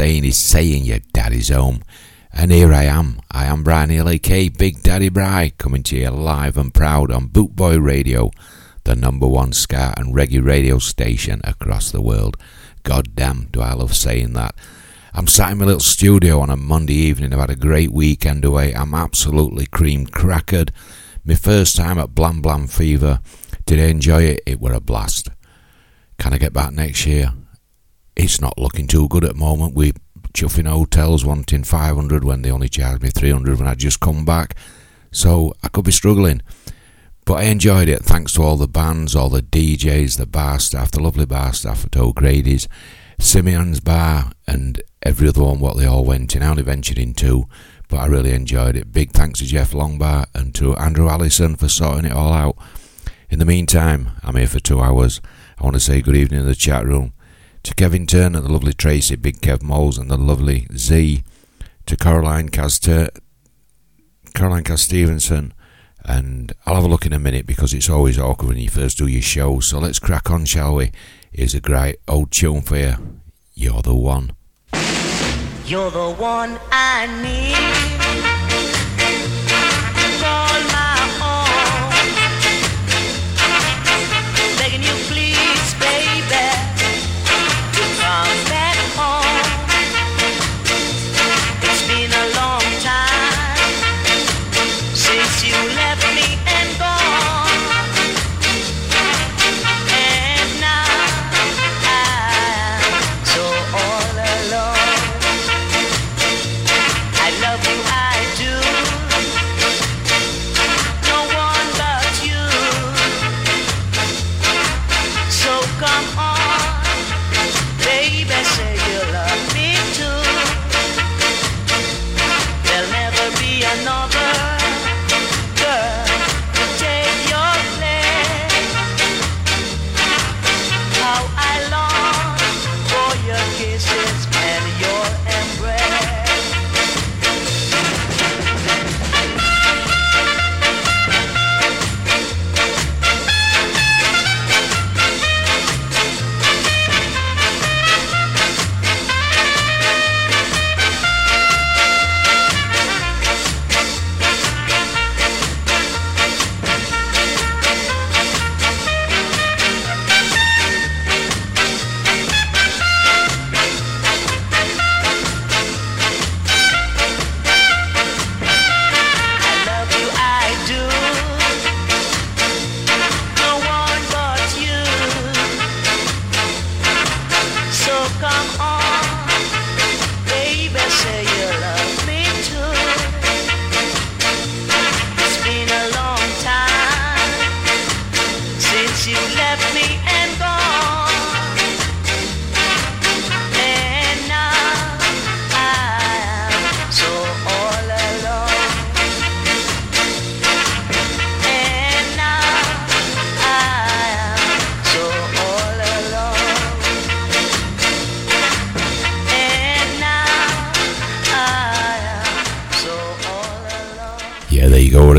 saying? He's saying your daddy's home. And here I am. I am Brian L.A.K., Big Daddy Bri, coming to you live and proud on Bootboy Radio, the number one ska and reggae radio station across the world. God damn, do I love saying that. I'm sat in my little studio on a Monday evening. I've had a great weekend away. I'm absolutely cream crackered. My first time at Blam Blam Fever. Did I enjoy it? It were a blast. Can I get back next year? It's not looking too good at the moment. We chuffing hotels wanting 500 when they only charged me 300 when I just come back. So I could be struggling. But I enjoyed it thanks to all the bands, all the DJs, the bar staff, the lovely bar staff at O'Grady's, Simeon's Bar, and every other one what they all went in. I only ventured in two, but I really enjoyed it. Big thanks to Jeff Longbar and to Andrew Allison for sorting it all out. In the meantime, I'm here for two hours. I want to say good evening in the chat room to Kevin Turner, the lovely Tracy, Big Kev Moles, and the lovely Z, to Caroline Caster, Caroline Cas Stevenson, and I'll have a look in a minute because it's always awkward when you first do your show. So let's crack on, shall we? Here's a great old tune for you. You're the one. You're the one I need.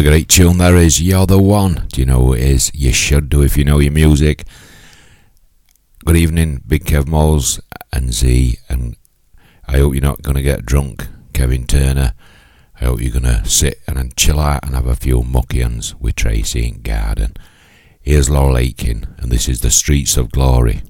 A great tune there is. You're the one. Do you know who it is? You should do if you know your music. Good evening, Big Kev Moles and Z. And I hope you're not going to get drunk, Kevin Turner. I hope you're going to sit and chill out and have a few muckians with Tracy in Garden. Here's Laurel Aitken, and this is The Streets of Glory.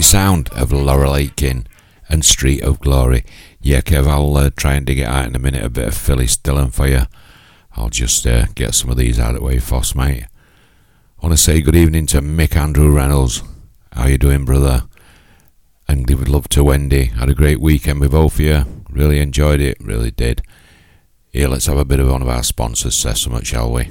Great sound of Laurel Aitken and Street of Glory. Yeah, Kev, I'll uh, try and dig it out in a minute. A bit of Phyllis Dillon for you. I'll just uh, get some of these out of the way, Foss, mate. I want to say good evening to Mick Andrew Reynolds. How you doing, brother? And give love to Wendy. Had a great weekend with both of you. Really enjoyed it. Really did. Here, let's have a bit of one of our sponsors say something, shall we?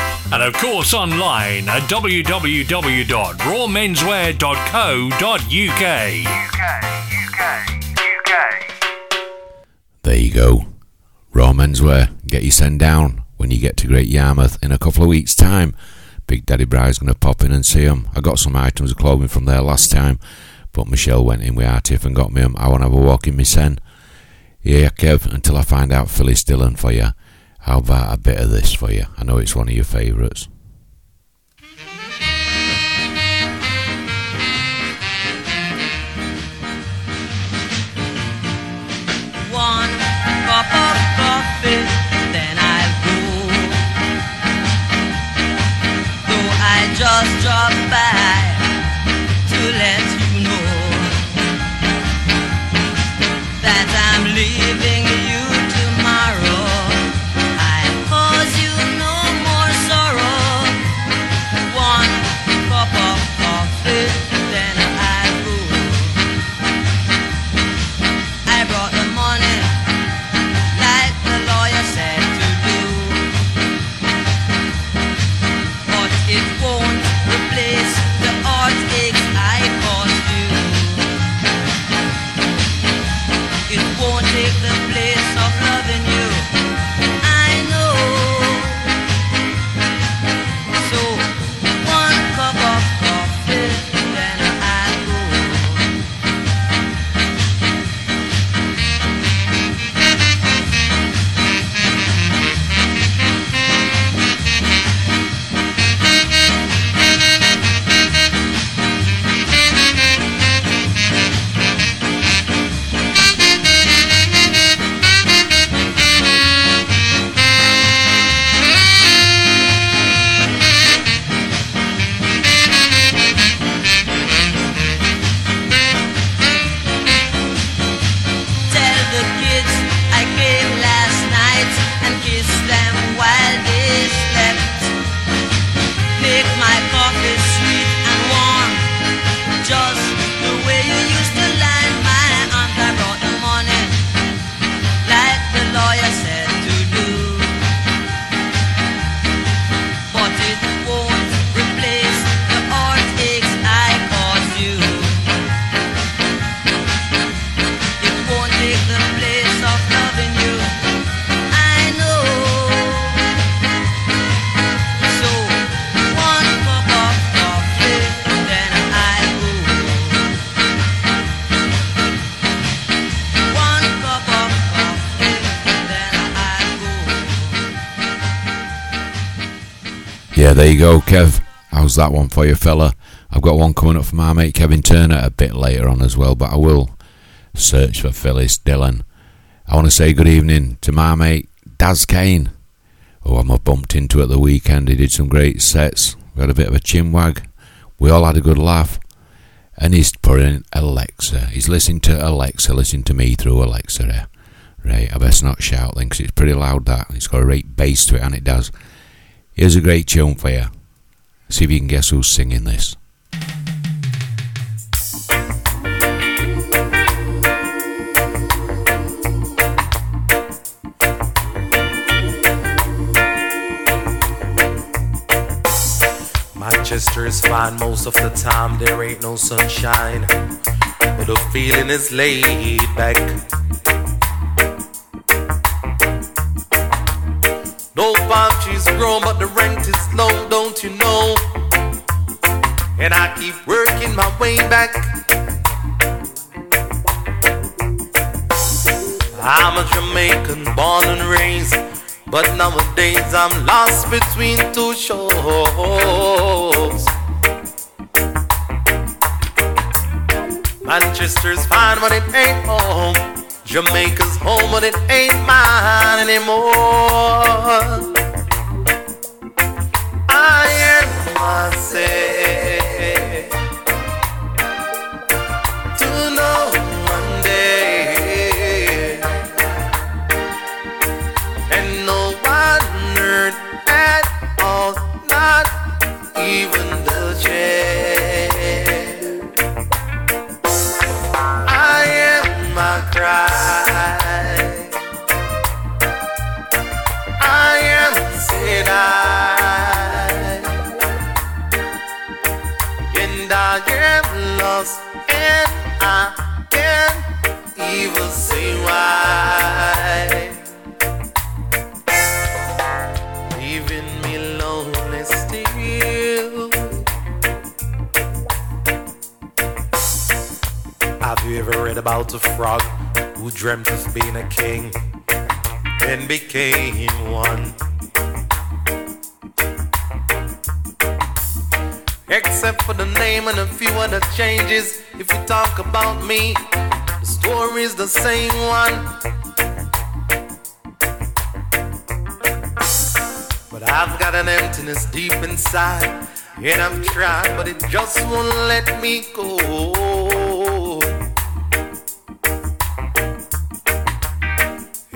and of course online at www.rawmenswear.co.uk UK, UK, UK. There you go. Raw Menswear. Get your send down when you get to Great Yarmouth in a couple of weeks' time. Big Daddy Bri's going to pop in and see them. I got some items of clothing from there last time, but Michelle went in with Artif and got me them. I want to have a walk in my sen. Yeah, Kev, until I find out Phyllis Dillon for you, how about a bit of this for you? I know it's one of your favourites. One cup of coffee, then I'll go. Though I just drop by to let you know. There you go, Kev. How's that one for you, fella? I've got one coming up from my mate Kevin Turner a bit later on as well, but I will search for Phyllis Dillon. I want to say good evening to my mate Daz Kane, who I bumped into at the weekend. He did some great sets. We had a bit of a chinwag. We all had a good laugh. And he's putting Alexa. He's listening to Alexa, listening to me through Alexa there. Right, I best not shout then because it's pretty loud that. It's got a great bass to it and it does. Here's a great tune for you. See if you can guess who's singing this. Manchester is fine most of the time, there ain't no sunshine. But the feeling is laid back. Palm trees grow, but the rent is low, don't you know? And I keep working my way back. I'm a Jamaican born and raised, but nowadays I'm lost between two shores. Manchester's fine, but it ain't home. Jamaica's home, but it ain't mine anymore. I am about a frog who dreamt of being a king and became one. Except for the name and a few other changes, if you talk about me, the story's the same one. But I've got an emptiness deep inside, and I've tried, but it just won't let me go.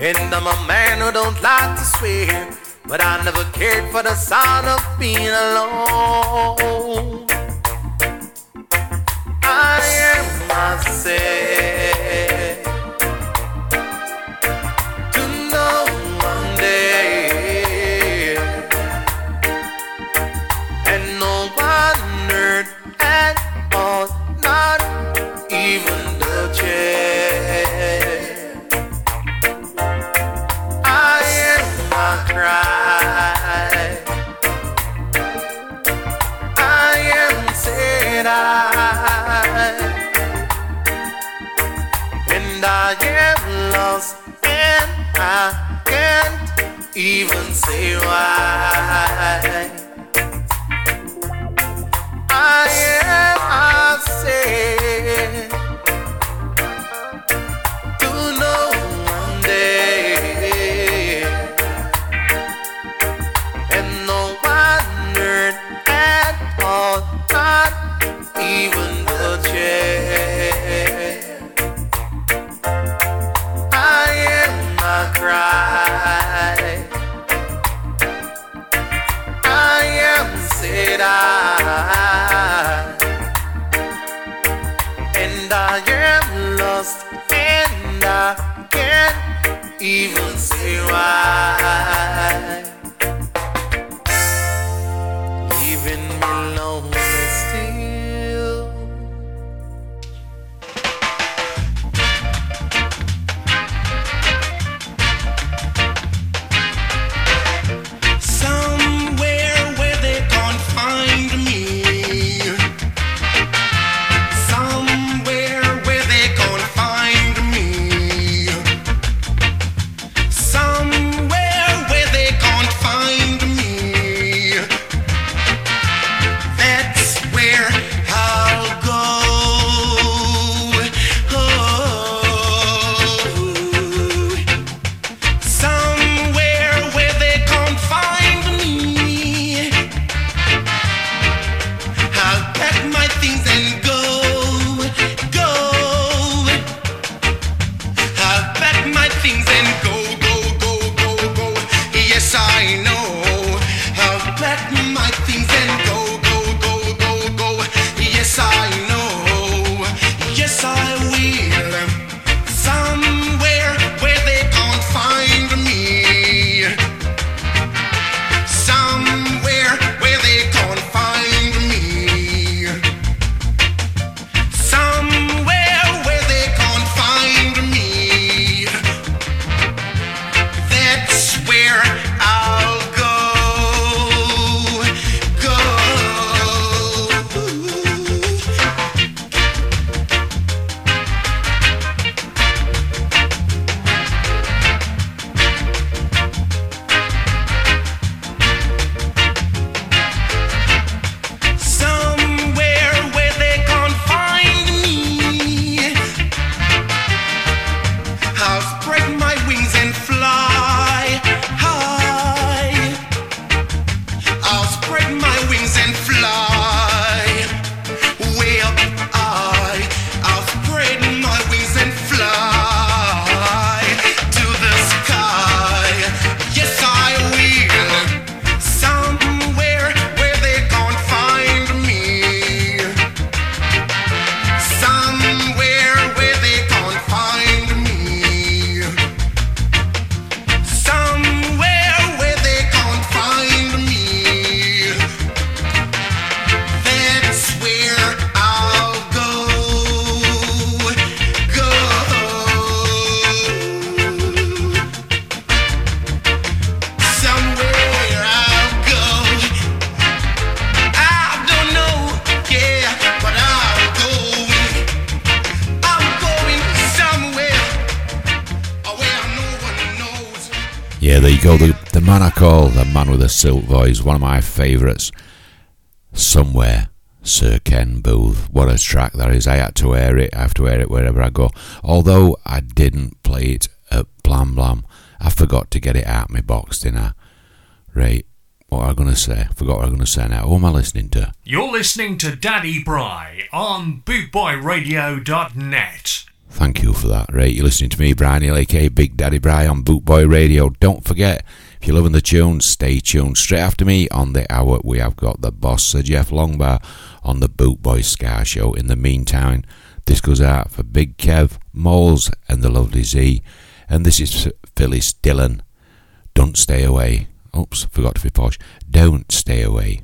And I'm a man who don't like to swear, but I never cared for the sound of being alone. I am myself. Say why. I am, I say, silk voice, one of my favourites. Somewhere, Sir Ken Boothe. What a track that is. I had to wear it. I have to wear it wherever I go. Although I didn't play it at Blam Blam, I forgot to get it out of my box, didn't I? Right. What am I going to say? Forgot what I'm going to say now. Who am I listening to? You're listening to Daddy Bri on bootboyradio.net. Thank you for that, right? You're listening to me, Brian aka Big Daddy Bri on Bootboy Radio. Don't forget, you're loving the tunes, stay tuned. Straight after me on the hour, we have got the boss, Sir Jeff Longbar, on the Bootboy Ska Show. In the meantime, this goes out for Big Kev, Moles, and the lovely Z. And this is Phyllis Dillon. Don't stay away. Oops, forgot to be posh. Don't stay away.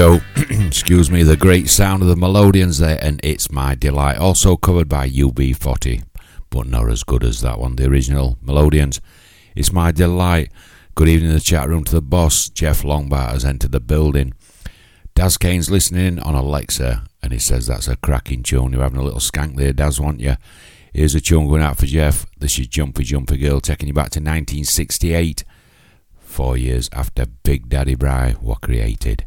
ago. excuse me, the great sound of the Melodians there, and It's My Delight, also covered by UB40, but not as good as that one, the original Melodians. It's My Delight. Good evening in the chat room to the boss. Jeff Longbat has entered the building. Daz Kane's listening on Alexa, and he says that's a cracking tune. You're having a little skank there, Daz, want you? Here's a tune going out for Jeff. This is Jumpy Jumpy Girl, taking you back to 1968 four years after Big Daddy Bri were created.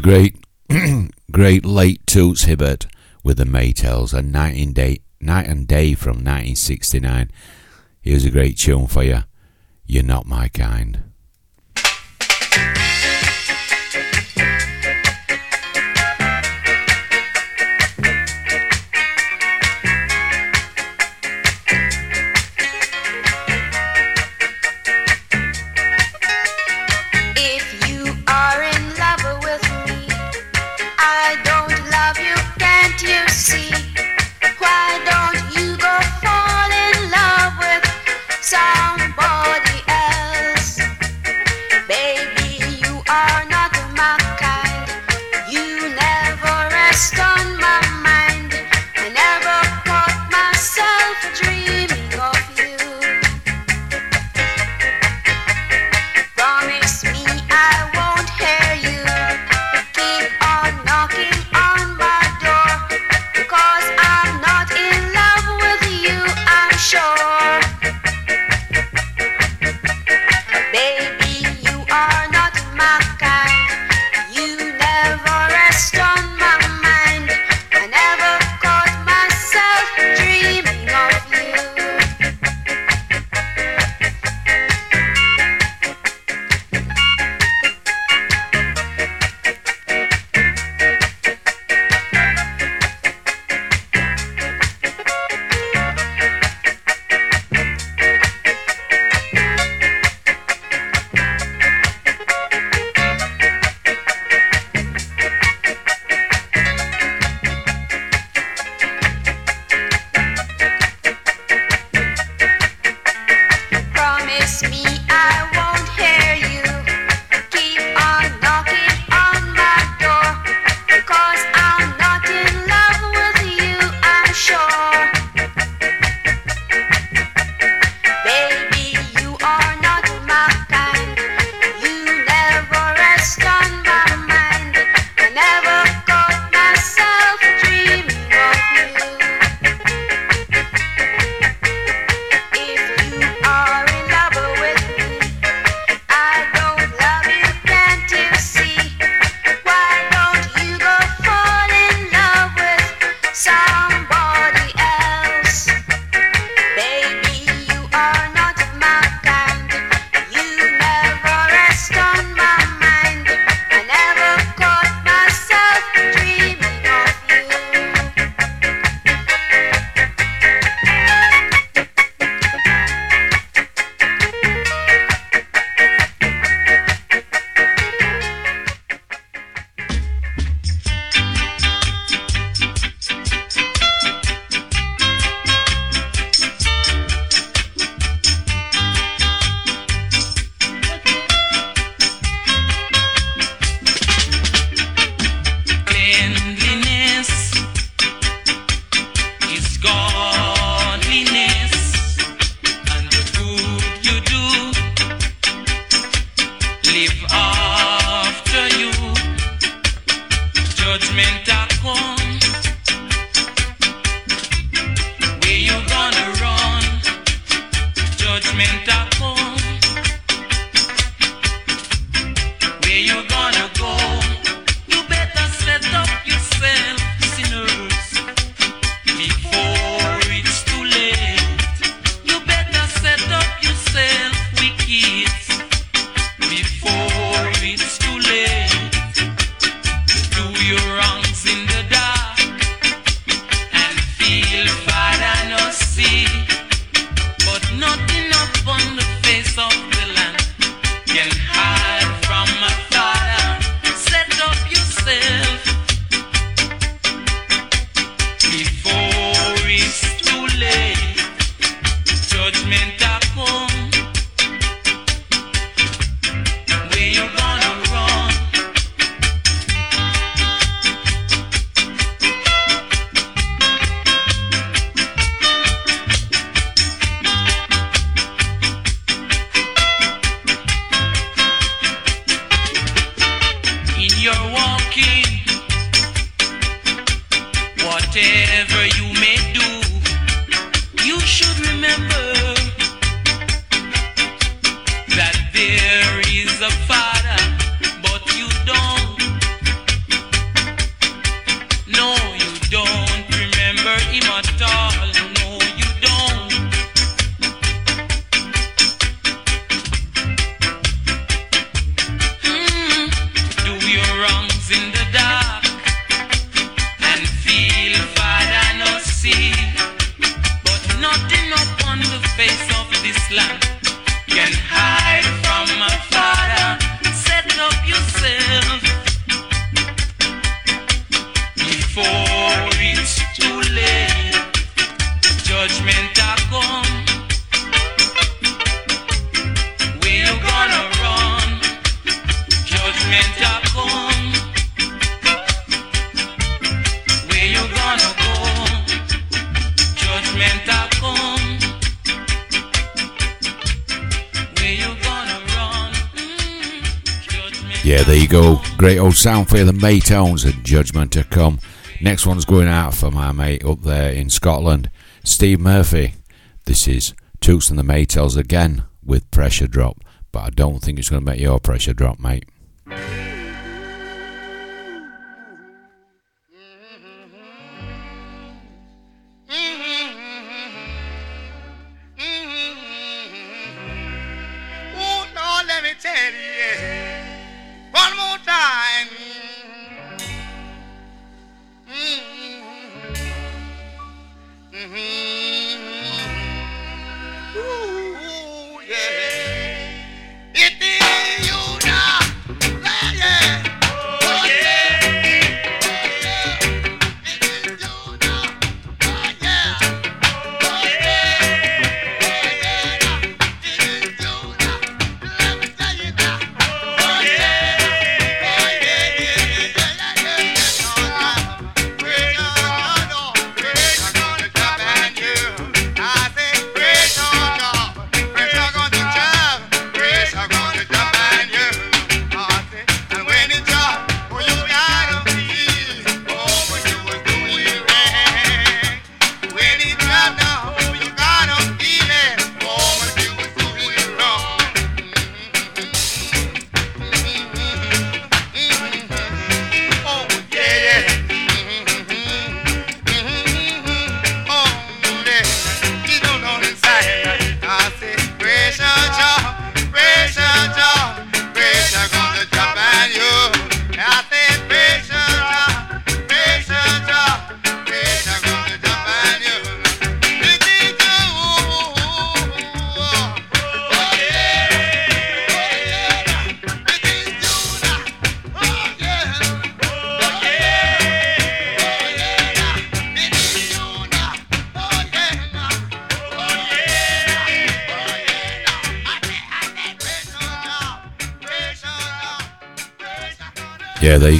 The great, great late Toots Hibbert with the Maytals and Night and Day, Night and Day from 1969. Here's a great tune for you. You're not my kind. hopefully the Maytones and Judgment to come. Next one's going out for my mate up there in Scotland, Steve Murphy. This is Toots and the Maytals again with Pressure Drop, but I don't think it's going to make your pressure drop, mate.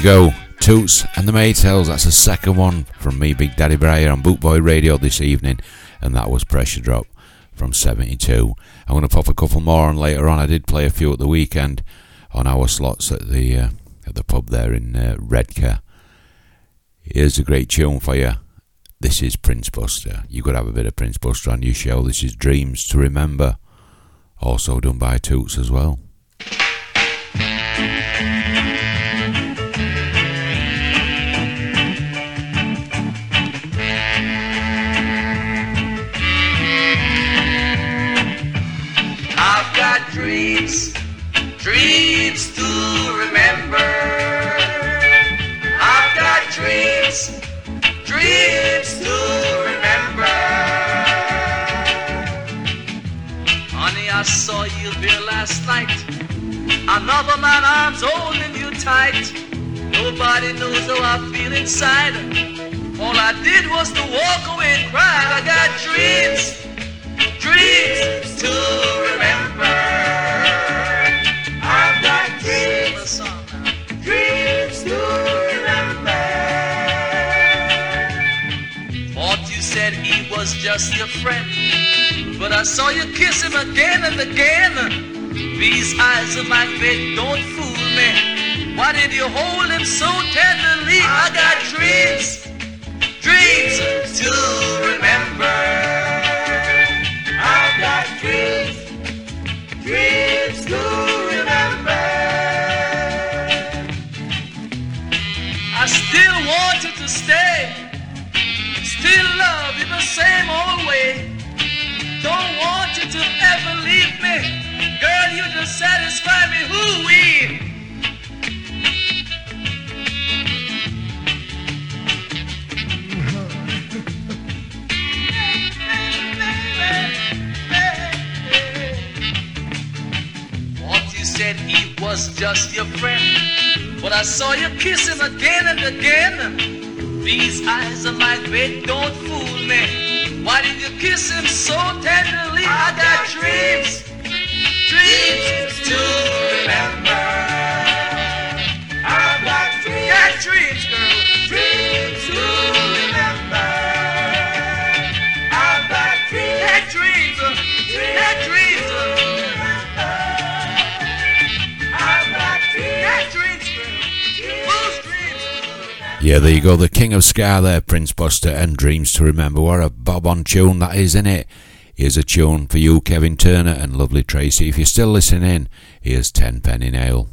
you go. Toots and the Maytals. That's the second one from me, Big Daddy Bri, on Bootboy Radio this evening, and that was Pressure Drop from '72. I'm going to pop a couple more on later on. I did play a few at the weekend on our slots at the uh, at the pub there in uh, Redcar. Here's a great tune for you. This is Prince Buster. You could have a bit of Prince Buster on your show. This is Dreams to Remember, also done by Toots as well. Another man arms holding you tight. Nobody knows how I feel inside. All I did was to walk away and cry. I got dreams dreams to remember. I've got dreams, dreams to remember. Thought you said he was just your friend, but I saw you kiss him again and again. These eyes of mine, babe, don't fool me. Why did you hold him so tenderly? I got dreams, dreams to remember. I've got dreams, dreams to remember. I still want you to stay, still love you the same old way. You just satisfy me. Who we? Said he was just your friend, but I saw you kiss him again and again. These eyes of mine, babe, don't fool me. Why did you kiss him so tenderly? I. I've got got dreams, dreams Yeah, there you go, the King of Ska there, Prince Buster, and Dreams to Remember. What a bob on tune that is, isn't it? Here's a tune for you, Kevin Turner and lovely Tracy. If you're still listening, here's Ten Penny Nail.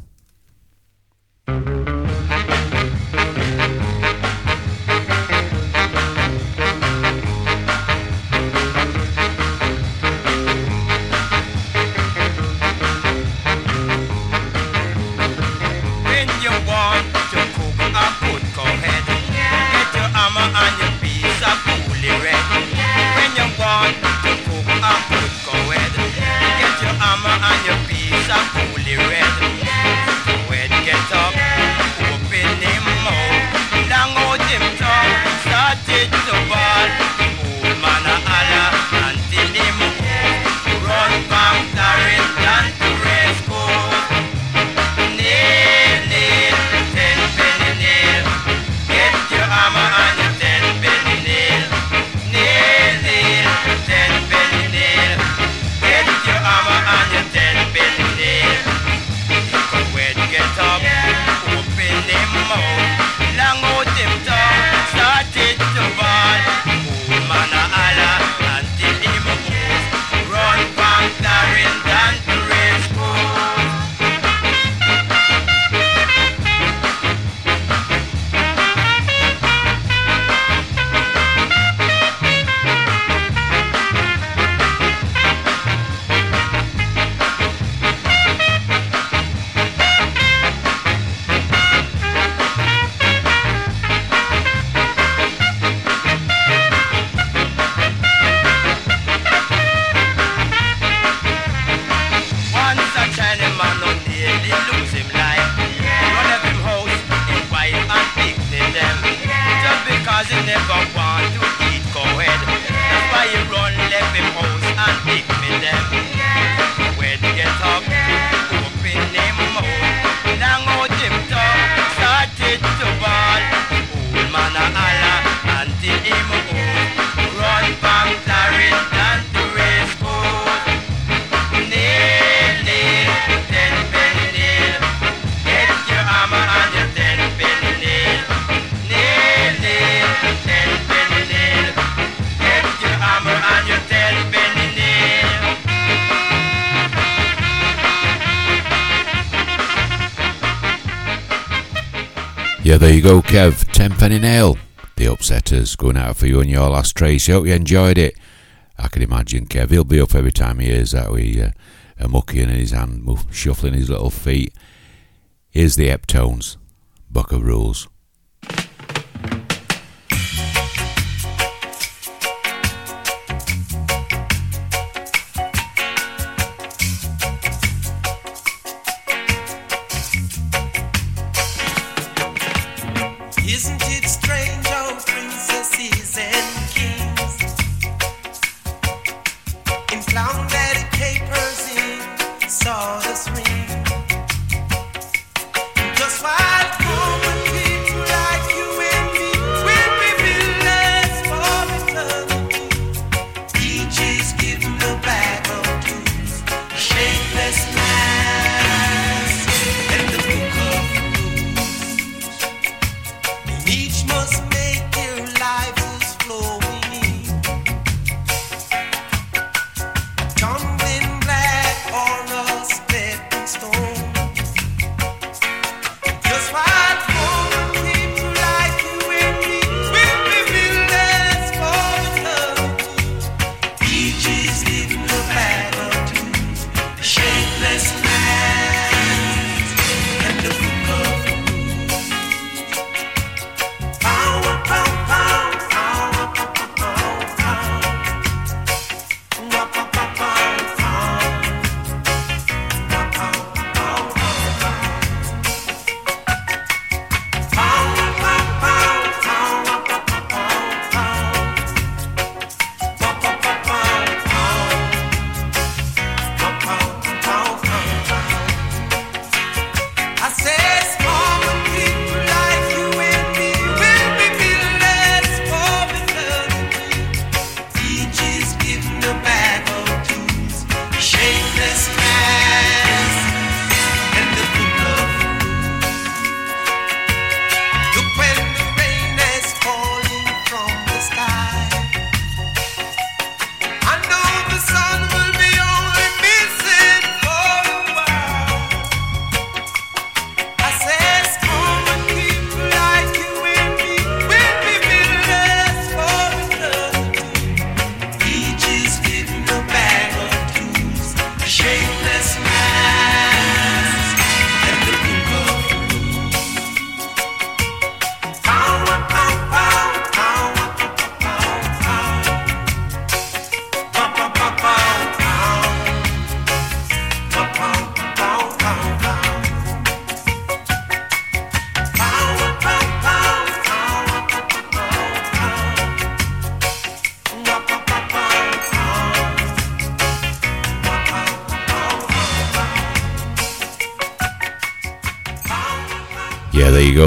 Piece red. Out for you and your last trace. Hope you enjoyed it. I can imagine Kev. He'll be up every time he hears that we uh, a mucky in his hand, shuffling his little feet. Here's the Heptones. Book of Rules.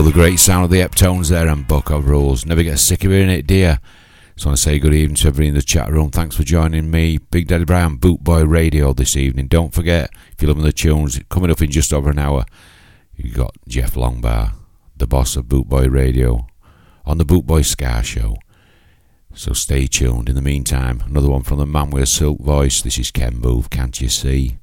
Go. The great sound of the Heptones there and Book of Rules. Never get sick of hearing it, dear. Just want to say good evening to everybody in the chat room. Thanks for joining me, Big Daddy Brown, Boot Boy Radio this evening. Don't forget, if you're loving the tunes, coming up in just over an hour, you've got Jeff Longbar, the boss of Boot Boy Radio, on the Boot Boy Ska Show. So stay tuned. In the meantime, another one from the man with a silk voice. This is Ken Boothe, can't you see?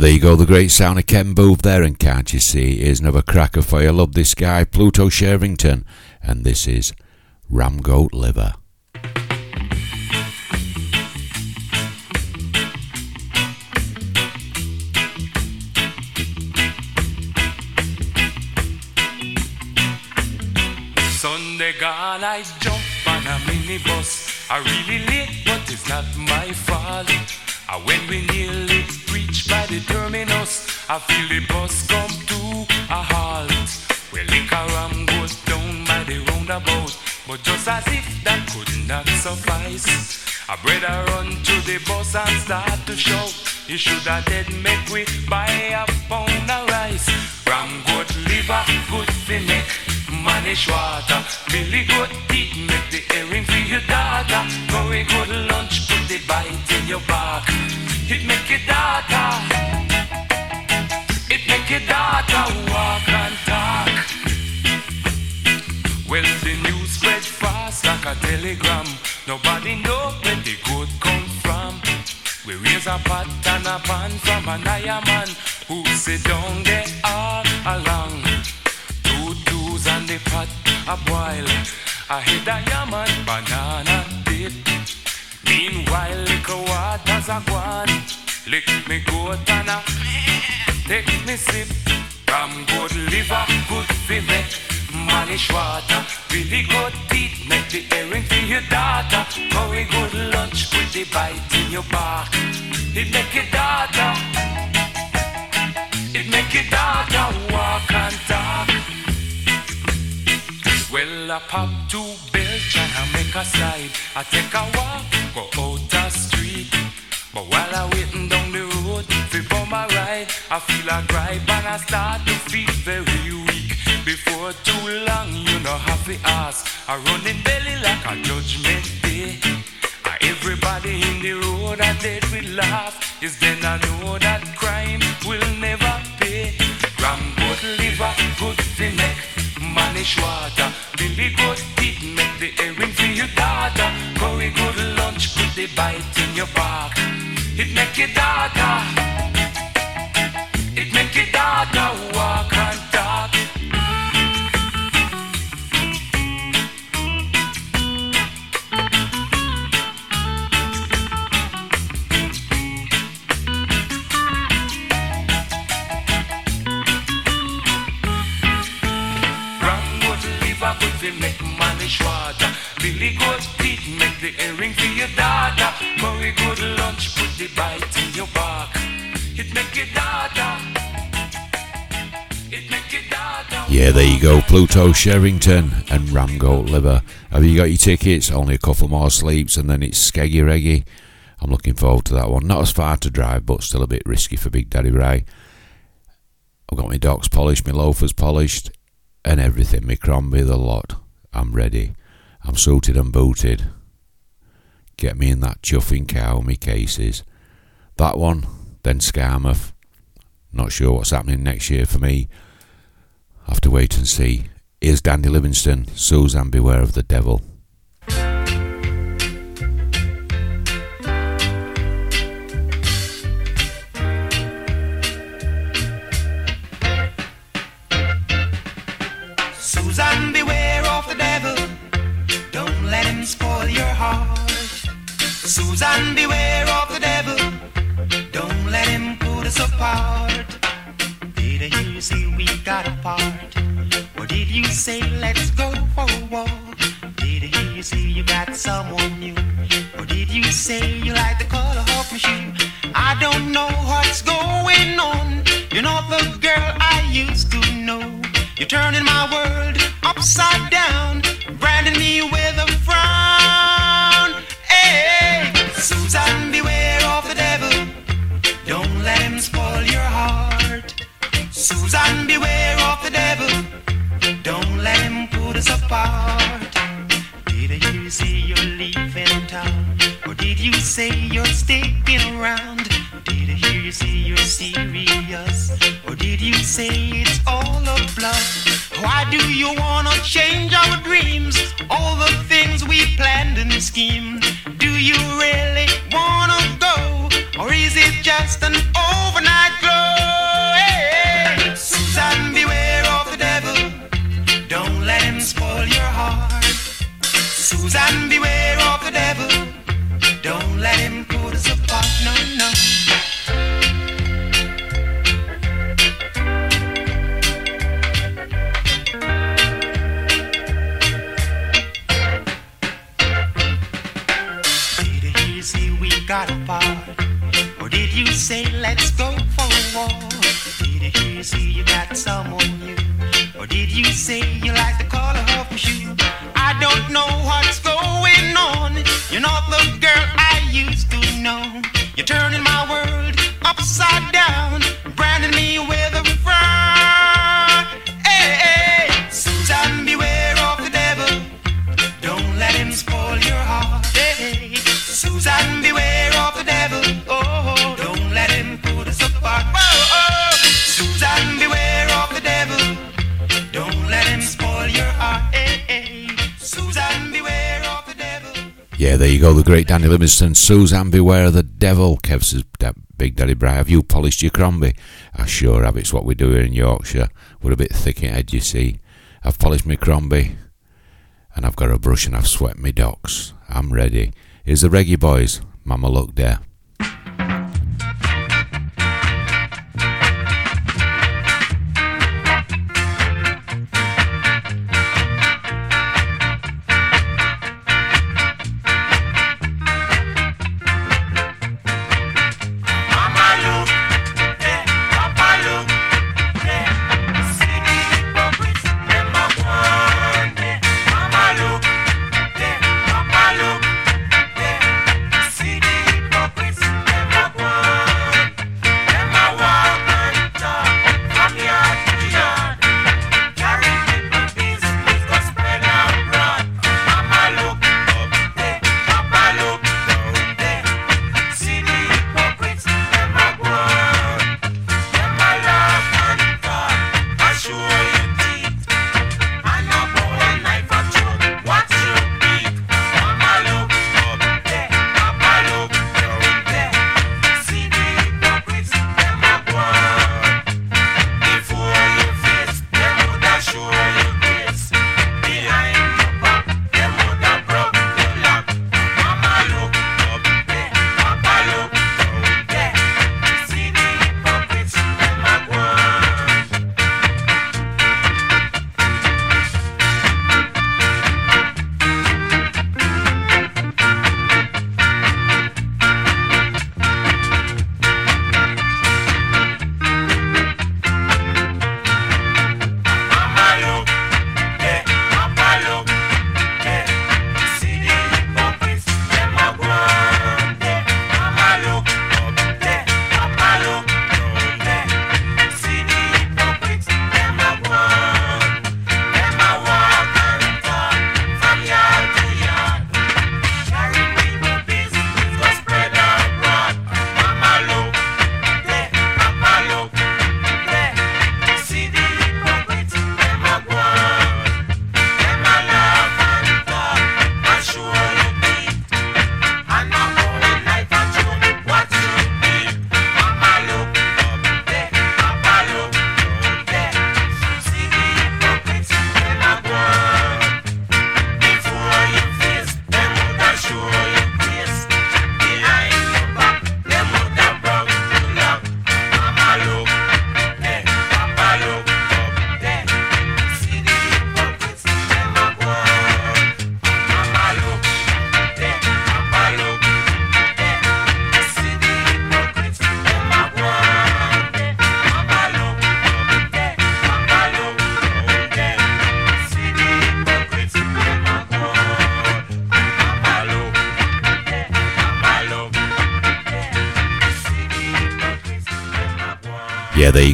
There you go, the great sound of Ken Boothe there, and can't you see? Here's another cracker for you. Love this guy, Pluto Shervington, and this is Ram Goat Liver. Sunday gone, I jump on a minibus. I really late, but it's not my fault. Uh, when we I feel the bus come to a halt. Well, liquor ram goes down by the roundabout, but just as if that could not suffice, I better run to the bus and start to shout. You should have dead make we buy a pound of rice. Ram good liver, good for neck, manish water. Billy good teeth, make the earring for your daughter. Good lunch, put the bite in your back. It make your it your daughter walk and talk. Well, the news spread fast like a telegram. Nobody know where the good come from. We raise a pot and a pan from an man who sit down there all along. Two twos and the pot a boil. I hit a yaman banana dip. Meanwhile, liquor waters a gone. Lick me goat and a take me sip. From good liver, good for me. Manish water, really good teeth, make the earring for your daughter. Very good lunch, put the bite in your back. It make your daughter, it make your daughter walk and talk. Well, I pop two belch and I make a slide. I take a walk, go out the street. But while I feel a gripe and I start to feel very weak. Before too long, you know to ask. I run in belly like a judgment day. Everybody in the road are dead with laugh. Is then I know that crime will never pay. Ram good liver, good for neck, manish water. Billy good teeth, make the earring for your daughter. Very good lunch, put the bite in your back. It make your daughter, Billy teeth, make the earring for your good lunch, put the bite in your back. It make your daughter. It make your daughter. Yeah, there you go, Pluto Shervington and Ram Goat Liver. Have you got your tickets? Only a couple more sleeps and then it's Skeggy Reggae. I'm looking forward to that one. Not as far to drive, but still a bit risky for Big Daddy Ray. I've got my docks polished, my loafers polished, and everything. My Crombie, the lot. I'm ready. I'm suited and booted. Get me in that chuffing cow, me cases. That one, then Skamouth. Not sure what's happening next year for me. Have to wait and see. Here's Dandy Livingstone, Suzanne Beware of the Devil. Livingstone, Suzanne, beware of the devil. Kev says, Big Daddy Bri, have you polished your crombie? I sure have, it's what we do here in Yorkshire. We're a bit thick in head, you see. I've polished my crombie, and I've got a brush and I've swept my docks. I'm ready. Here's the reggae boys. Mama, look there.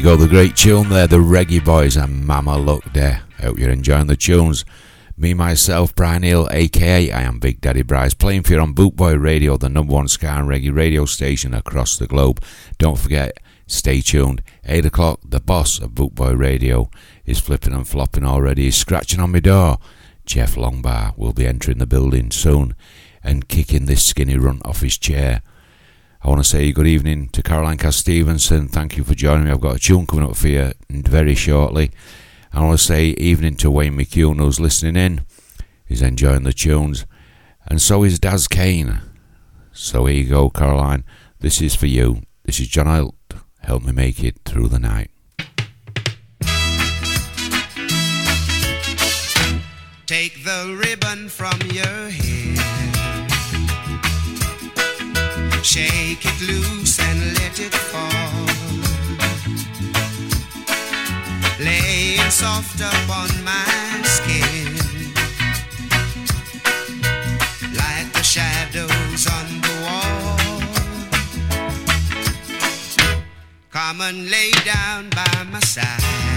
Go, the great tune there, the Reggae Boys and Mama Look there. Hope you're enjoying the tunes. Me, myself, Bri Neale, aka I am Big Daddy Bryce, playing for you on Bootboy Radio, the number one ska and reggae radio station across the globe. Don't forget, stay tuned. 8 o'clock, the boss of Bootboy Radio is flipping and flopping already. He's scratching on my door. Jeff Longbar will be entering the building soon and kicking this skinny runt off his chair. I want to say good evening to Caroline Cass Stevenson. Thank you for joining me. I've got a tune coming up for you very shortly. I want to say evening to Wayne McCune who's listening in. He's enjoying the tunes. And so is Daz Kane. So here you go, Caroline. This is for you. This is John Holt. Help me make it through the night. Take the ribbon from your hair. Shake it loose and let it fall. Soft upon my skin. Like the shadows on the wall. Come and lay down by my side.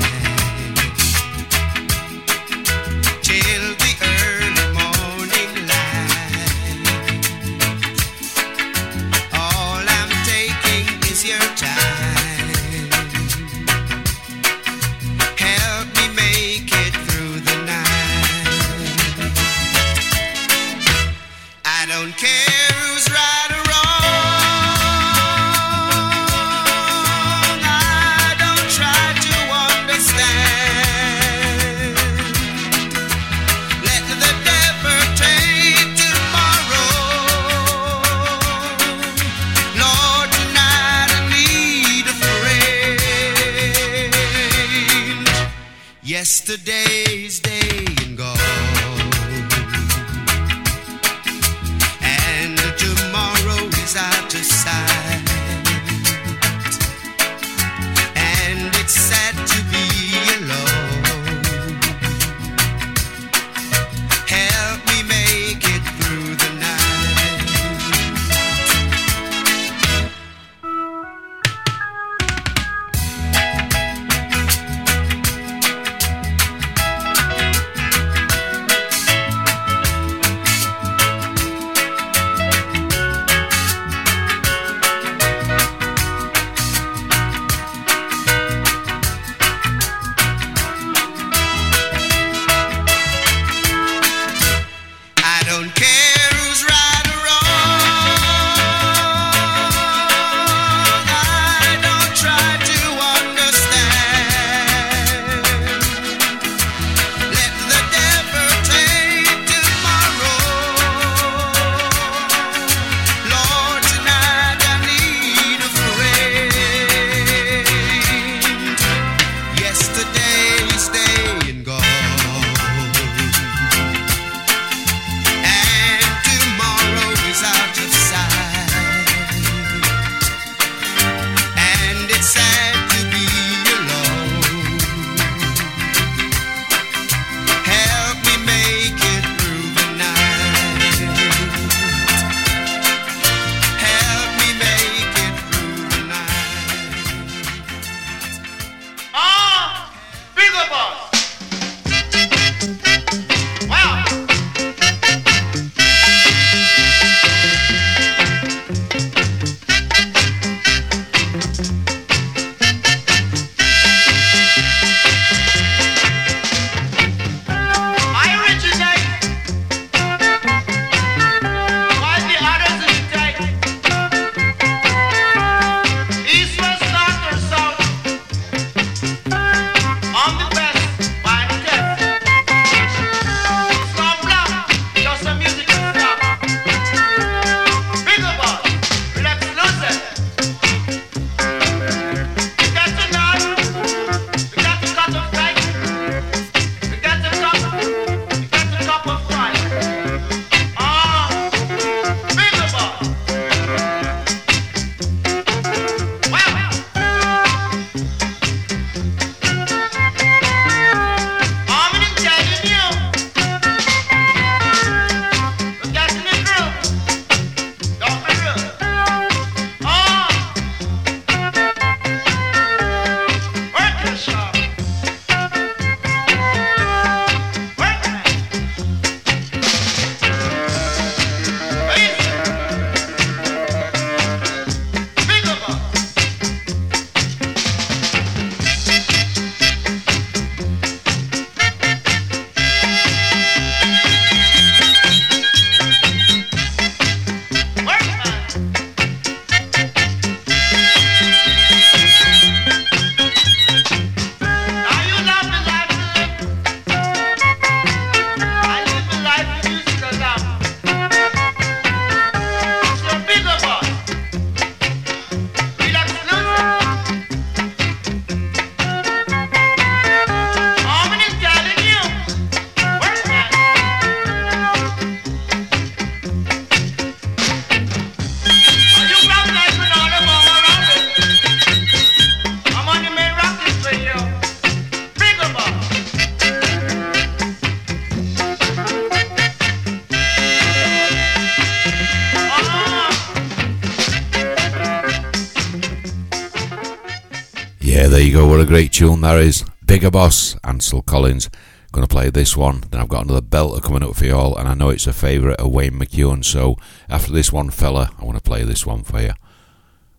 one there is Bigger Boss, Ansel Collins. Going to play this one. Then I've got another belter coming up for you all, and I know it's a favourite of Wayne McEwen. So after this one, fella, I want to play this one for you.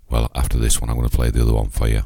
Well, after this one, I'm going to play the other one for you.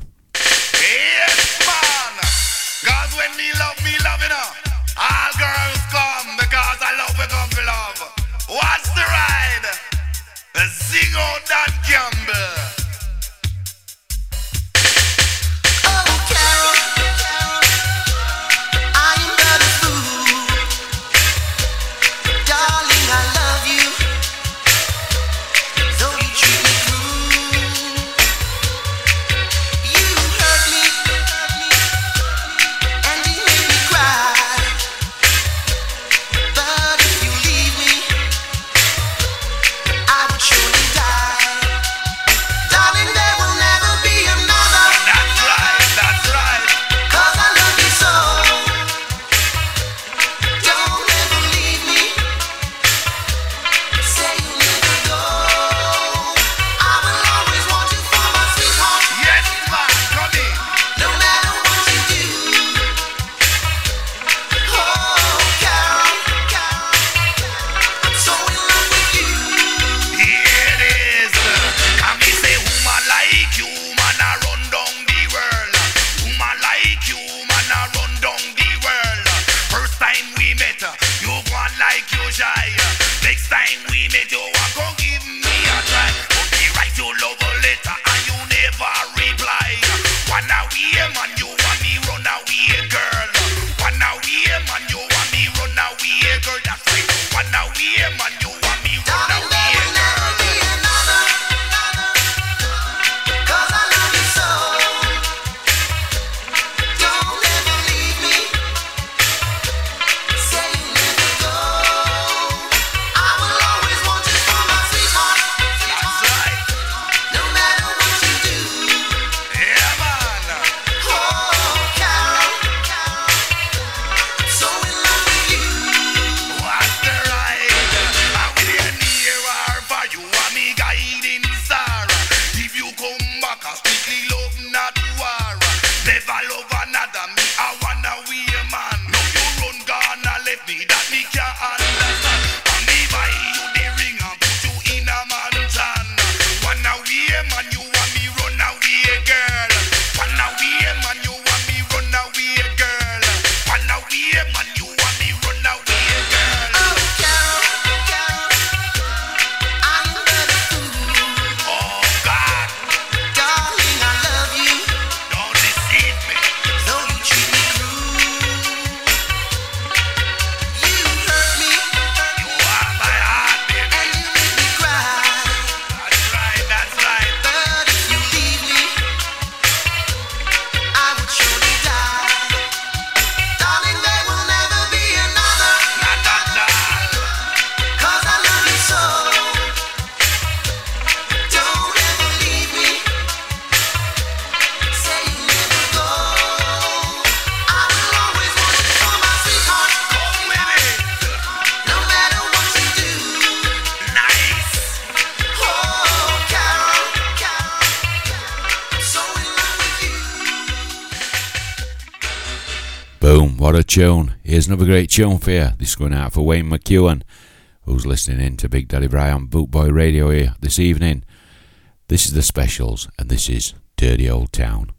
tune. Here's another great tune for you. This is going out for Wayne McEwen, who's listening in to Big Daddy Brian Bootboy Radio here this evening. This is the specials, and this is Dirty Old Town.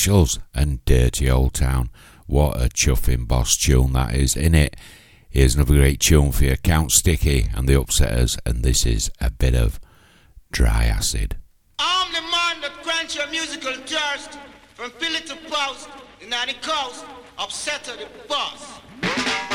Specials and Dirty Old Town. What a chuffing boss tune that is, in it. Here's another great tune for you, Count Sticky and the Upsetters, and this is a bit of Dry Acid. I'm the man that grants your musical thirst from Philly to Post, in the coast, upsetter the boss.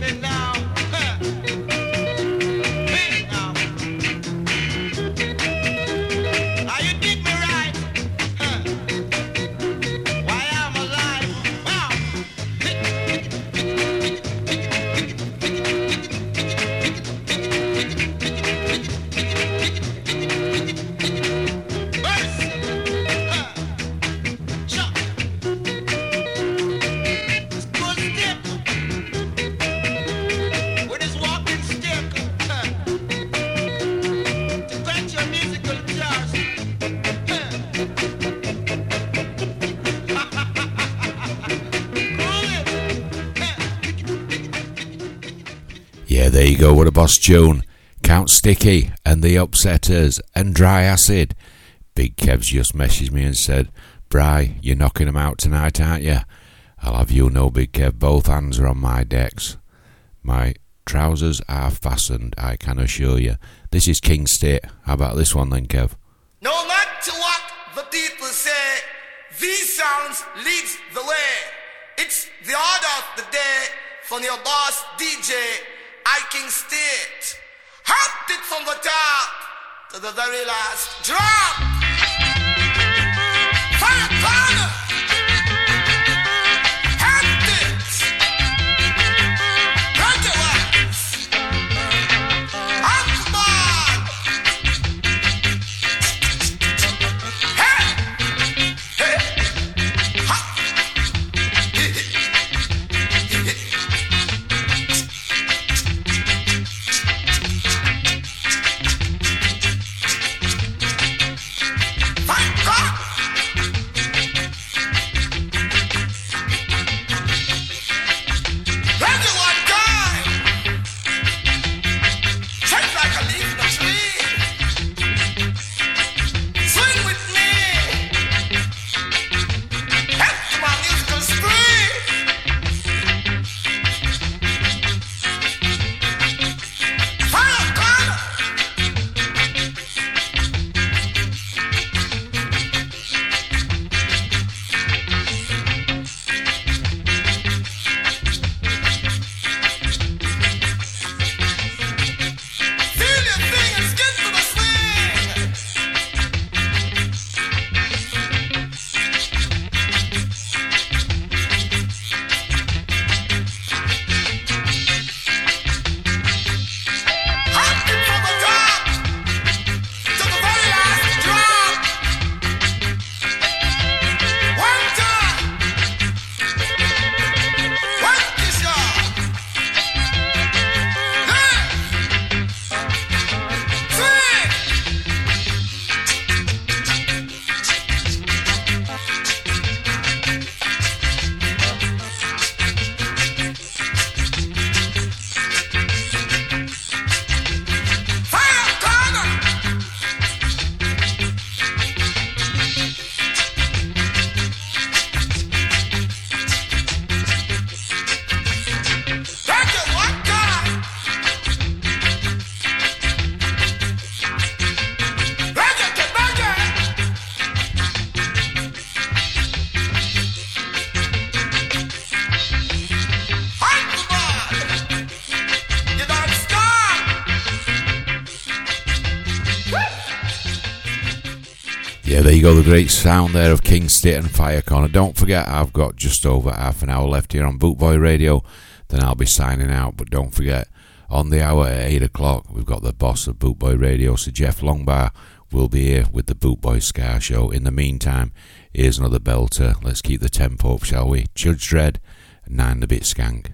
Shock to tune. Count Sticky and the Upsetters and Dry Acid. Big Kev's just messaged me and said, Bri, you're knocking them out tonight, aren't you? I'll have you know, Big Kev, both hands are on my decks. My trousers are fastened, I can assure you. This is King Stitt. How about this one then, Kev? No matter what the people say, these sounds leads the way. It's the order of the day from your boss DJ, I King Stitt. Humped it from the top to the very last drop. Fire. Yeah, there you go, the great sound there of King Stitt and Fire Corner. Don't forget, I've got just over half an hour left here on Bootboy Radio, then I'll be signing out. But don't forget, on the hour at 8 o'clock, we've got the boss of Bootboy Radio, Sir Jeff Longbar, will be here with the Bootboy Ska Show. In the meantime, here's another belter. Let's keep the tempo up, shall we? Judge Dread, Nine the Bit Skank.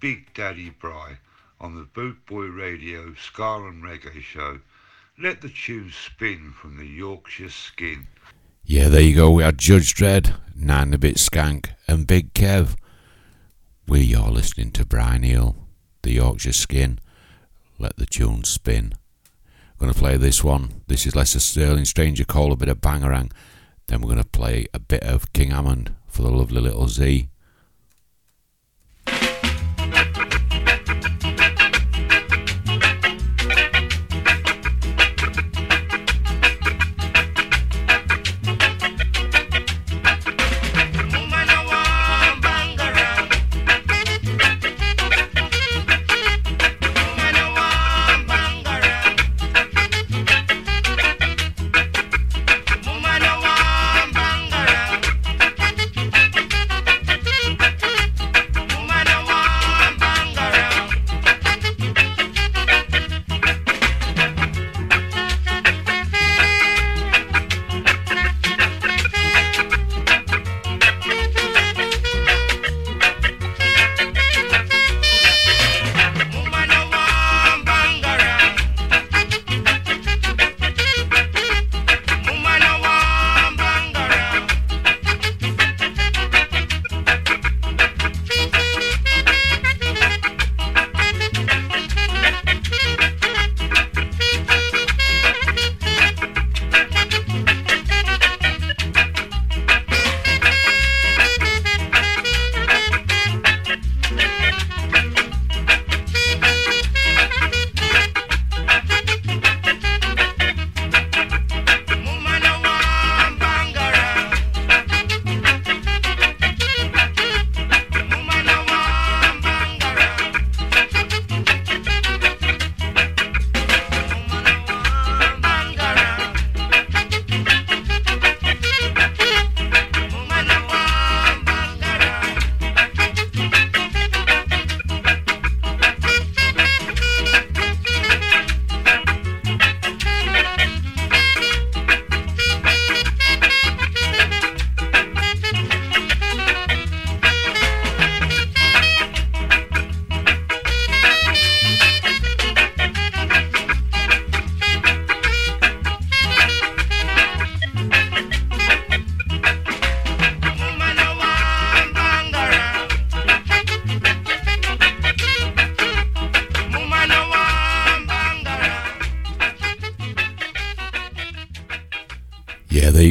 Big Daddy Bri on the Boot Boy Radio Ska and Reggae Show. Let the tune spin from the Yorkshire skin. Yeah, there you go. We had Judge Dread, Nine a Bit Skank, and Big Kev. We are listening to Bri Neale, the Yorkshire Skin. Let the tune spin. To play this one. This is Lester Sterling, Stranger Cole, a bit of Bangarang. Then we're to play a bit of King Hammond for the lovely little Z.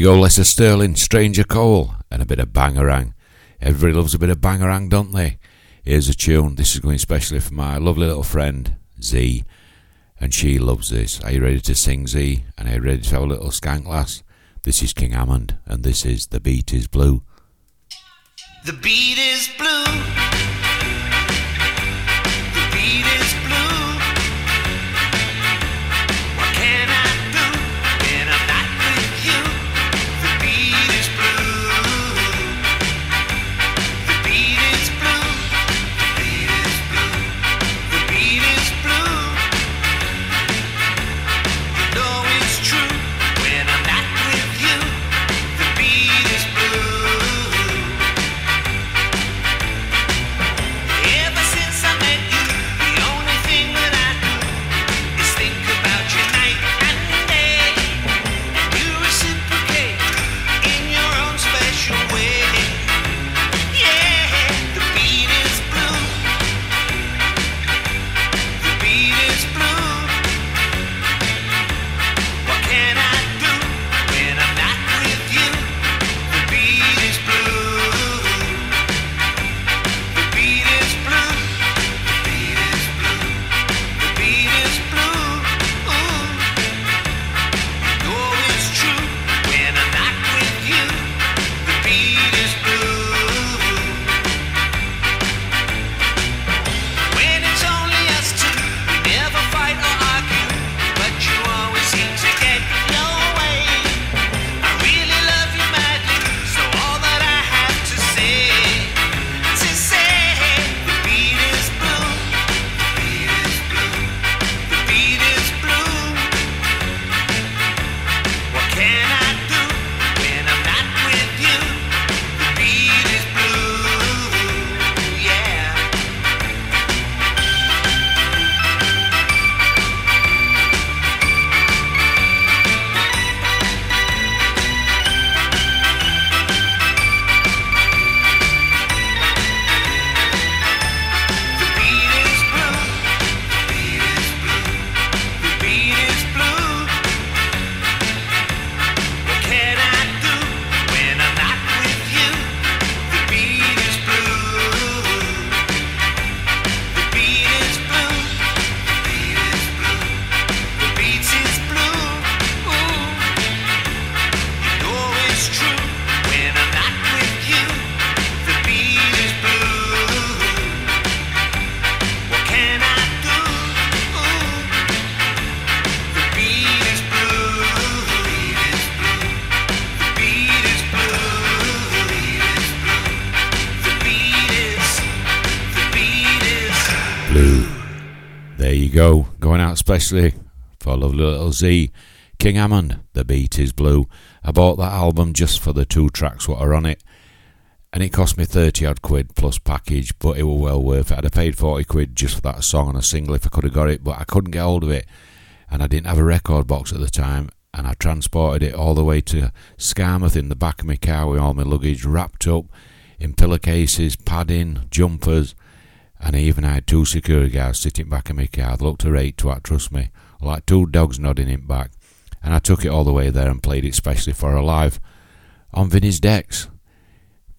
You go, Lester Sterling, Stranger Cole, and a bit of bangarang. Everybody loves a bit of bangarang, don't they? Here's a tune. This is going especially for my lovely little friend, Z, and she loves this. Are you ready to sing, Z? And are you ready to have a little skank lass? This is King Hammond, and this is The Beat is Blue. The beat is Especially for lovely little Z. King Hammond, The Beat is Blue. I bought that album just for the two tracks what are on it. And it cost me 30 odd quid plus package, but it was well worth it. I'd have paid 40 quid just for that song and a single if I could have got it, but I couldn't get hold of it. And I didn't have a record box at the time. And I transported it all the way to Skamouth in the back of my car with all my luggage wrapped up in pillowcases, padding, jumpers. And I even had two security guards sitting back in my car. They looked a rate twat, trust me. Like two dogs nodding it back. And I took it all the way there and played it specially for her live on Vinnie's decks.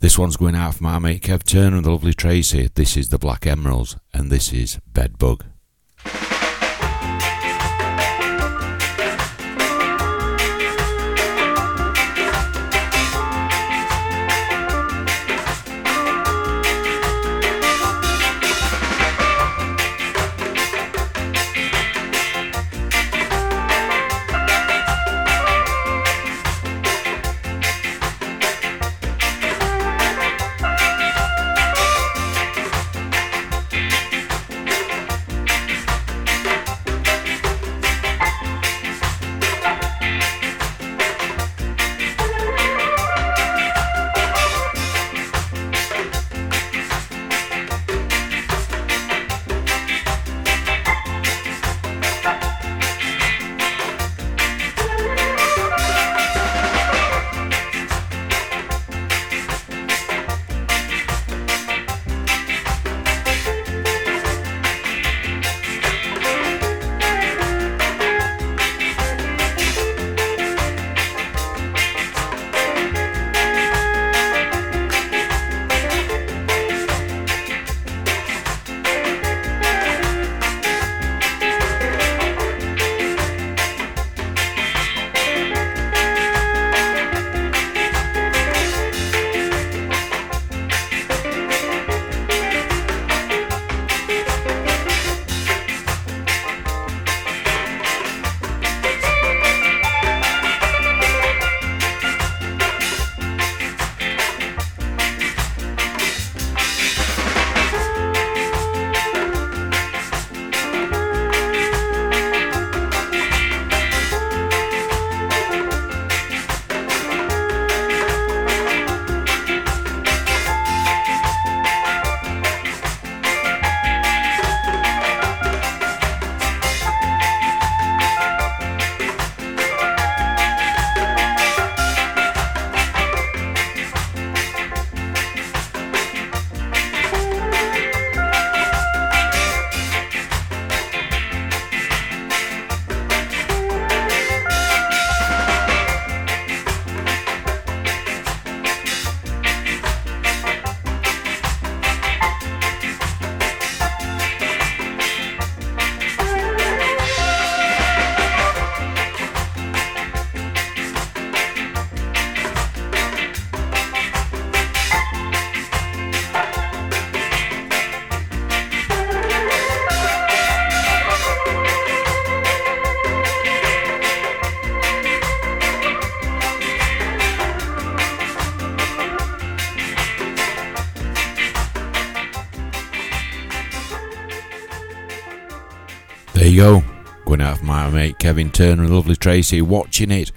This one's going out for my mate Kev Turner and the lovely Tracy. This is the Black Emeralds, and this is. Bedbug my mate Kevin Turner and lovely Tracy, watching it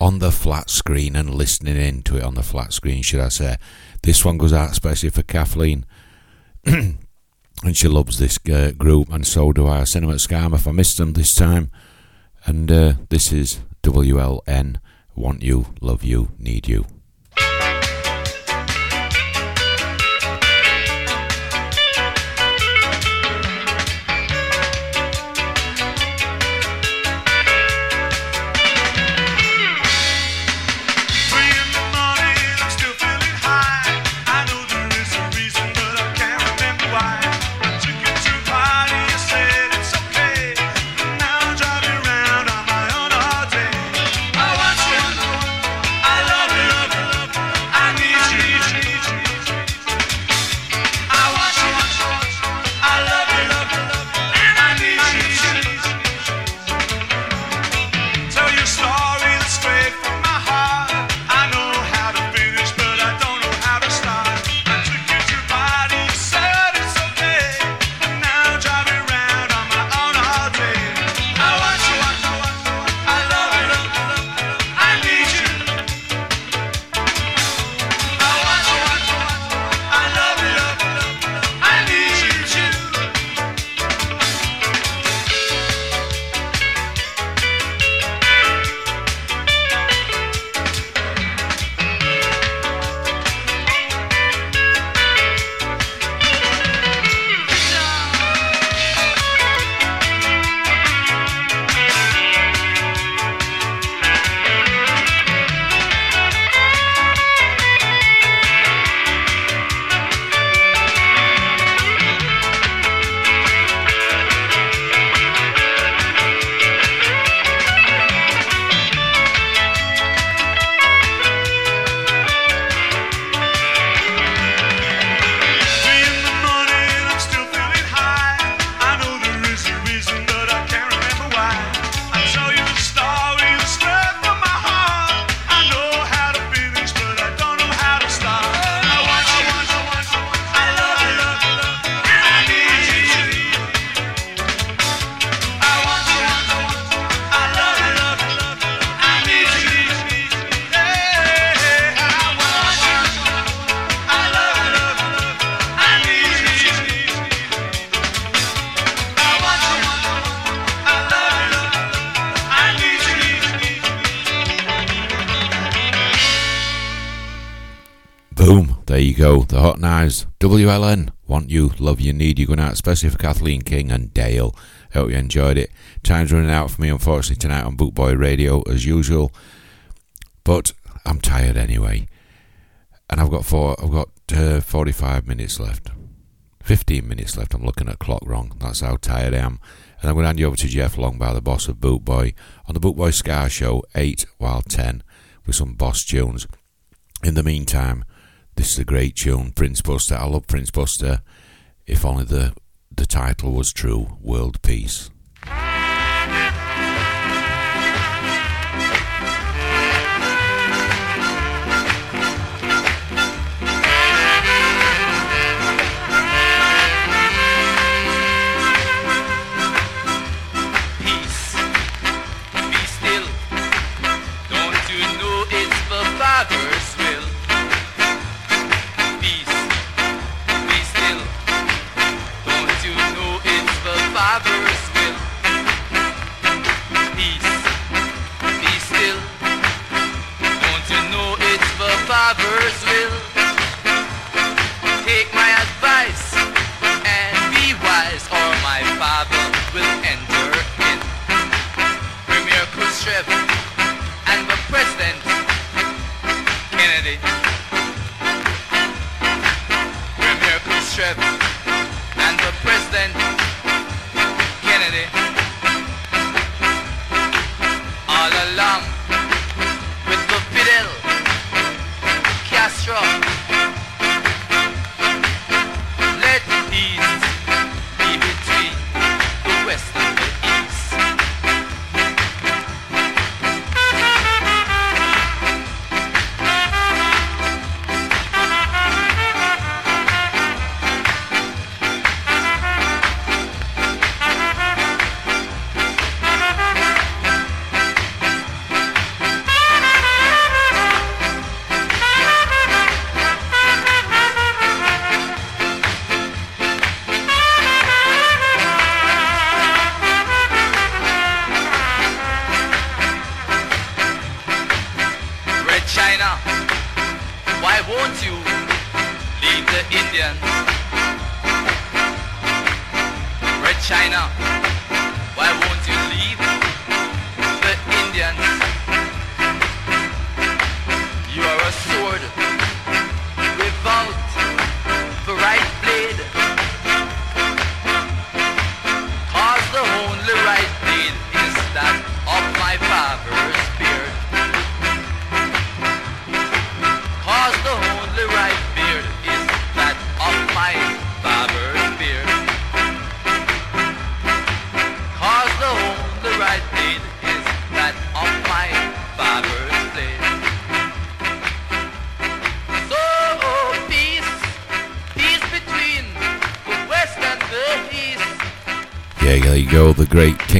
on the flat screen and listening into it on the flat screen, should I say. This one goes out especially for Kathleen. and she loves this uh, group, and so do I. Cinema Scam if I missed them this time. And uh, this is WLN Want You, Love You, Need You. WLN, Want You, Love You, Need You, going out especially for Kathleen King and Dale. Hope you enjoyed it. Time's running out for me, unfortunately, tonight on Bootboy Radio, as usual. But I'm tired anyway. And I've got four, I've got uh, 45 minutes left. 15 minutes left. I'm looking at clock wrong. That's how tired I am. And I'm going to hand you over to Jeff Long by the boss of Bootboy on the Bootboy Ska Show, 8 while 10, with some boss tunes. In the meantime, this is a great tune, Prince Buster. I love Prince Buster. If only the the title was true, World Peace.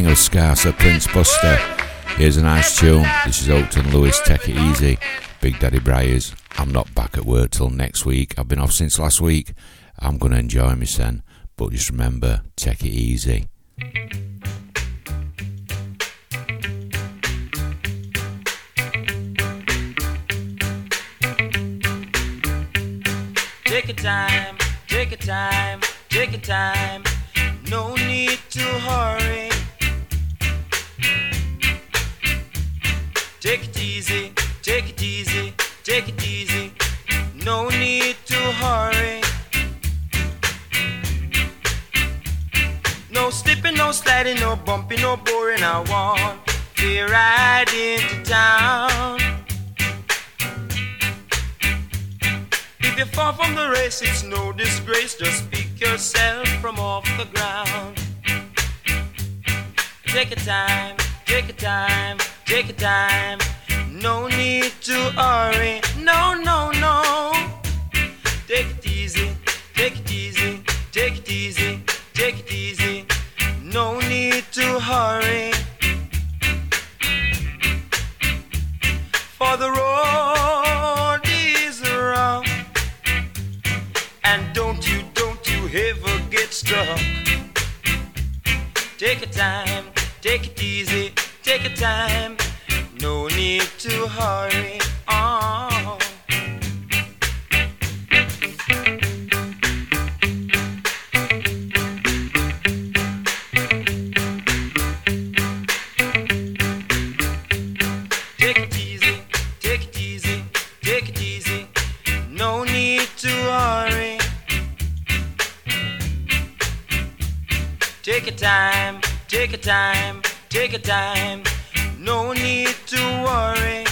Of Ska, Prince Buster. Here's a nice tune. This is Hopeton Lewis, Take It Easy. Big Daddy Briars. I'm not back at work till next week. I've been off since last week. I'm going to enjoy me sen. But just remember, take it easy. Take your time, take your time, take your time. No need to worry.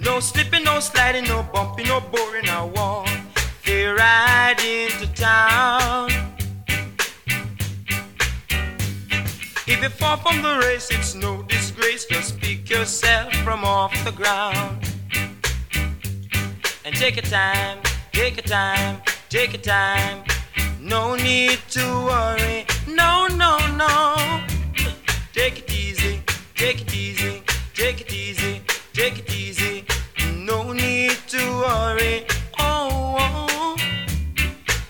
No slipping, no sliding, no bumping, no boring. I want to ride into town. If you fall from the race, it's no disgrace. Just pick yourself from off the ground. And take your time, take your time, take your time. No need to worry. No, no, no. Take it easy, take it easy, take it easy, take it easy. No need to worry. Oh, oh.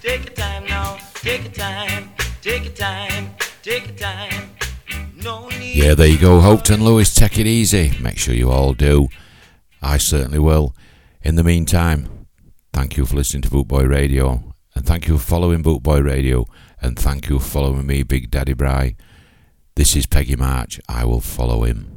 Take your time now, take your time, take your time, take your time. No need. Yeah, there you go. Hopeton Lewis, take it easy. Make sure you all do. I certainly will. In the meantime, thank you for listening to Bootboy Radio, and thank you for following Bootboy Radio, and thank you for following me, Big Daddy Bri. This is Peggy March. I will follow him.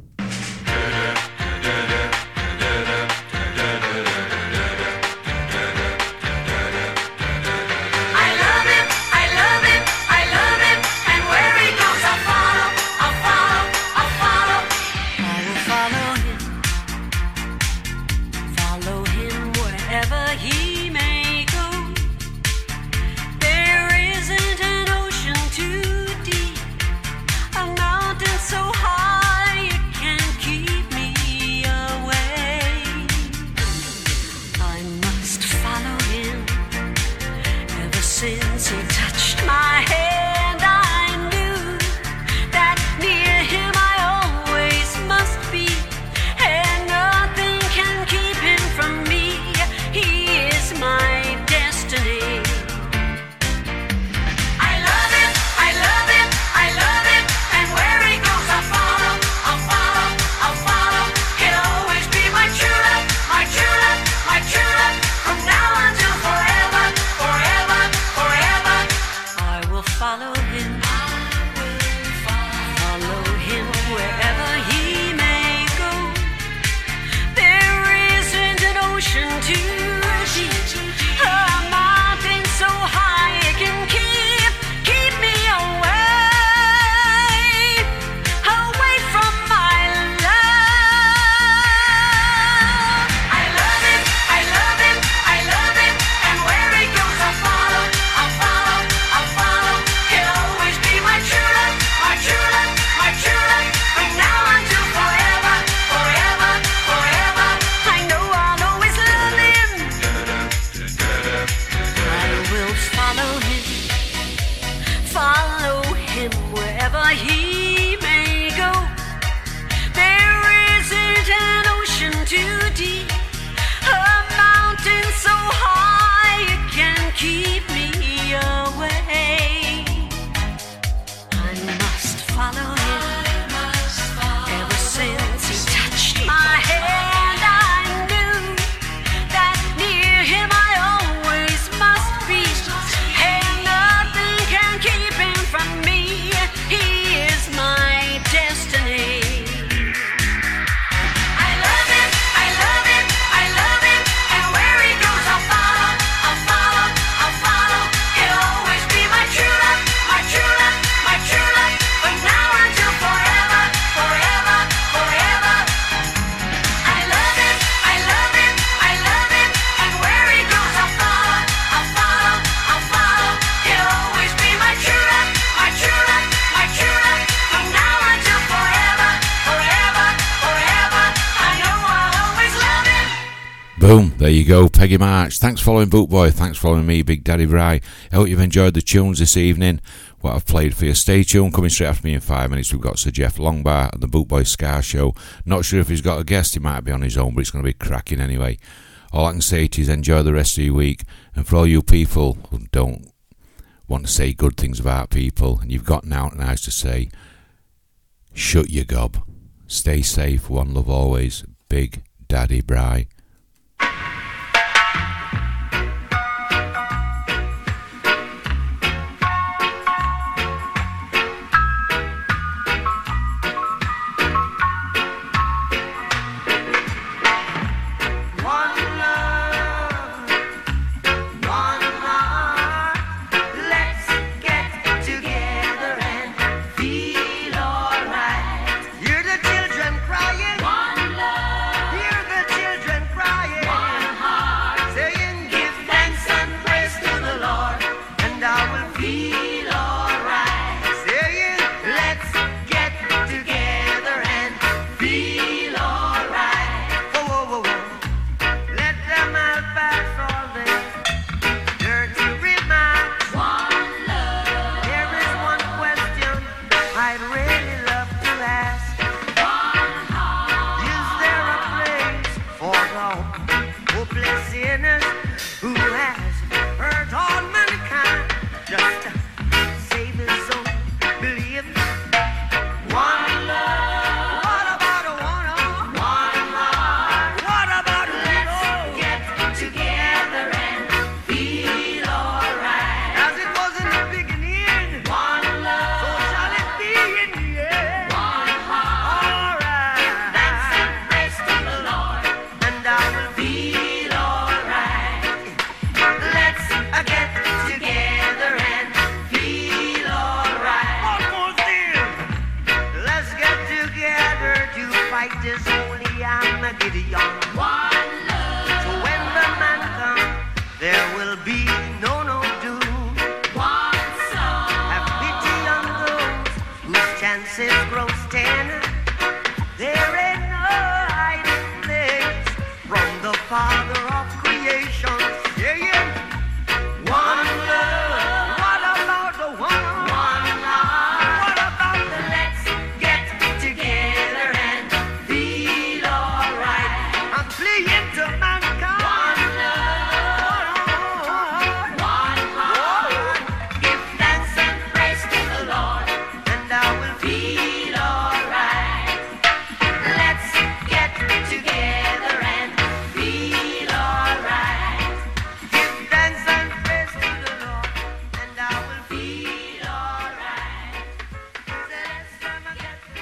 There you go, Peggy March. Thanks for following Bootboy, thanks for following me, Big Daddy Bri. I hope you've enjoyed the tunes this evening, what I've played for you. Stay tuned, coming straight after me in five minutes, we've got Sir Jeff Longbar and the Bootboy Ska Show. Not sure if he's got a guest, he might be on his own, but it's going to be cracking anyway. All I can say to you is enjoy the rest of your week, and for all you people who don't want to say good things about people, and you've got out nice to say, shut your gob. Stay safe, one love always, Big Daddy Bri.